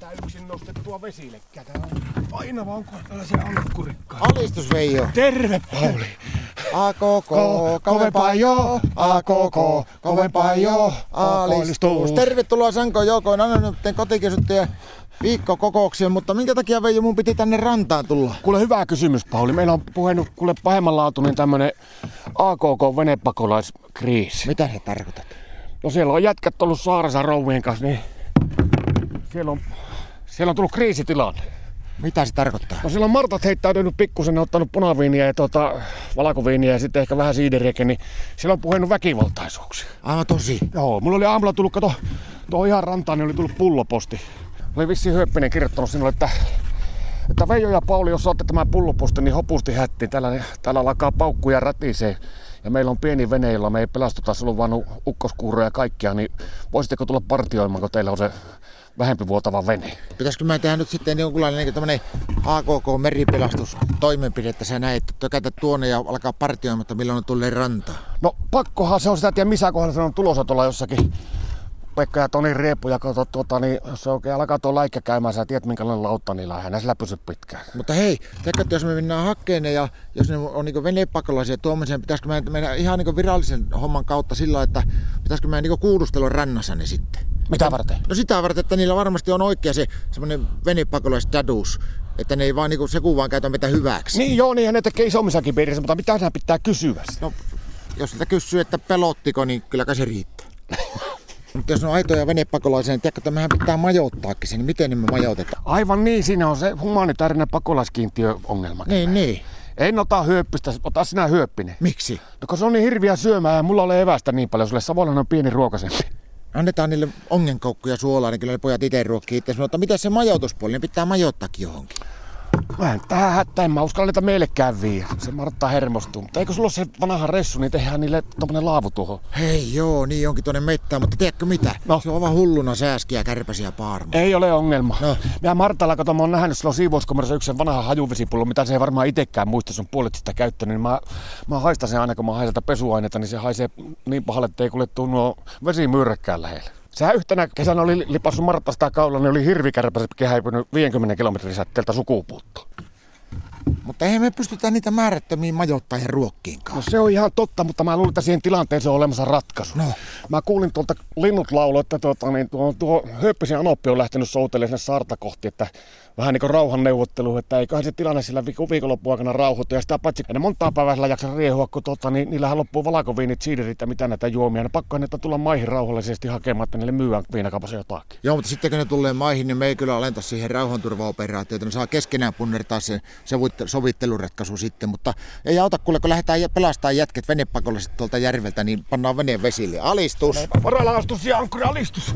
tätä yksin nostettua vesilekkää. Täällä on aina vaan kohtalaisia ankkurikkaa. Alistus Veijo. Terve Pauli. A koko, kovempaa jo. A koko, kovempaa jo. Alistus. Tervetuloa Sanko Joukoin anonymitten kotikesuttujen viikkokokouksia, mutta minkä takia Veijo mun piti tänne rantaan tulla? Kuule hyvä kysymys Pauli. Meillä on puhennut kuule pahemmanlaatuinen tämmönen AKK venepakolaiskriisi. Mitä se tarkoitat? No siellä on jätkät ollut saaressa rouvien kanssa, niin siellä on, siellä on tullut kriisitilanne. Mitä se tarkoittaa? No siellä on Martat heittäytynyt pikkusen, ne on ottanut punaviiniä ja tota, valkoviiniä ja sitten ehkä vähän siideriäkin, niin siellä on puhennut väkivaltaisuuksia. Aivan tosi. Joo, mulla oli aamulla tullut, kato, tuohon ihan rantaan, niin oli tullut pulloposti. Oli vissi Höppinen kirjoittanut sinulle, että, että Veijo ja Pauli, jos saatte tämän pulloposti, niin hopusti hättiin. Täällä, täällä alkaa paukkuja rätisee. Ja meillä on pieni vene, jolla me ei pelastuta, sulla on vaan ukkoskuuroja ja kaikkia, niin voisitteko tulla partioimaan, kun teillä on se vähempi vuotava vene. Pitäisikö mä tehdä nyt sitten jonkunlainen niin tämmöinen AKK-meripelastustoimenpide, että sä näet, että käytä tuonne ja alkaa partioimatta, milloin on tulee ranta? No pakkohan se on sitä, tiedä missä kohdassa se on tulossa tuolla jossakin Pekka ja Toni Riepu ja kato, tuota, niin jos se oikein alkaa tuo laikka käymään, sä tiedät minkälainen lautta niillä on, sillä pysy pitkään. Mutta hei, teikö, jos me mennään hakkeen ja jos ne on niin venepakolaisia tuomiseen, pitäisikö me mennä ihan niin virallisen homman kautta sillä, että pitäisikö me niin kuulustella rannassa ne sitten? Mitä varten? No sitä varten, että niillä varmasti on oikea se semmoinen venepakolaisstatus, että ne ei vaan niinku se vaan käytä mitä hyväksi. Niin joo, niin ne tekee isommissakin piirissä, mutta mitä sinä pitää kysyä? No, jos sitä kysyy, että pelottiko, niin kyllä se riittää. Mutta jos on aitoja venepakolaisia, niin tiedätkö, että mehän pitää majoittaakin sen, niin miten me majoitetaan? Aivan niin, siinä on se humanitaarinen pakolaiskiintiö-ongelma. Niin, niin. En ota hyöppistä, ota sinä hyöppinen. Miksi? No kun se on niin hirviä syömään ja mulla ole evästä niin paljon, sulle Savolainen on pieni ruokasempi. Annetaan niille ongenkoukkuja suolaa, niin kyllä ne pojat itse ruokkii itse. Mutta miten se majoituspuoli, niin pitää majoittaakin johonkin. Mä en tähän hätää, en mä uskalla niitä meillekään viiä. Se Martta hermostuu. Mutta eikö sulla ole se vanha ressu, niin tehdään niille tommonen laavu tuohon. Hei joo, niin onkin tuonne mettään, mutta tiedätkö mitä? No. Se on vaan hulluna sääskiä, kärpäsiä paarma. Ei ole ongelma. No. Mä Martalla, kato, mä oon nähnyt silloin siivouskomerissa yksi vanha hajuvesipullo, mitä se ei varmaan itekään muista, se on puolet sitä käyttänyt. Niin mä, mä haistan sen aina, kun mä haistan pesuaineita, niin se haisee niin pahalle, että ei kuule nuo vesimyyrrekkään lähellä. Sehän yhtenä kesänä oli lipassu Marttasta kaula, niin oli hirvikärpäset kehäipynyt 50 kilometrin säteeltä sukupuuttoon. Mutta eihän me pystytä niitä määrättömiin majoittajien ruokkiinkaan. No se on ihan totta, mutta mä luulen, että siihen tilanteeseen on olemassa ratkaisu. No. Mä kuulin tuolta linnut laulu, että tuota, niin tuo, tuo Höppisen Anoppi on lähtenyt soutelemaan sinne saarta kohti, että vähän niin kuin rauhanneuvottelu, että eiköhän se tilanne sillä viikonloppuun aikana rauhoitu. Ja sitä paitsi ne montaa päivää sillä jaksa riehua, kun tuota, niin niillähän loppuu valakoviinit, siiderit ja mitä näitä juomia. Ne pakko että tulla maihin rauhallisesti hakemaan, että niille myyään viinakaupassa jotakin. Joo, mutta sitten kun ne tulee maihin, niin me ei kyllä alenta siihen rauhanturvaoperaatioon, ne saa keskenään punnertaa sen sovitteluratkaisu sitten. Mutta ei auta, kuule, kun lähdetään pelastaa jätket venepakolliset tuolta järveltä, niin pannaan veneen vesille. Alistus! Varalaastus ja ankkuri alistus!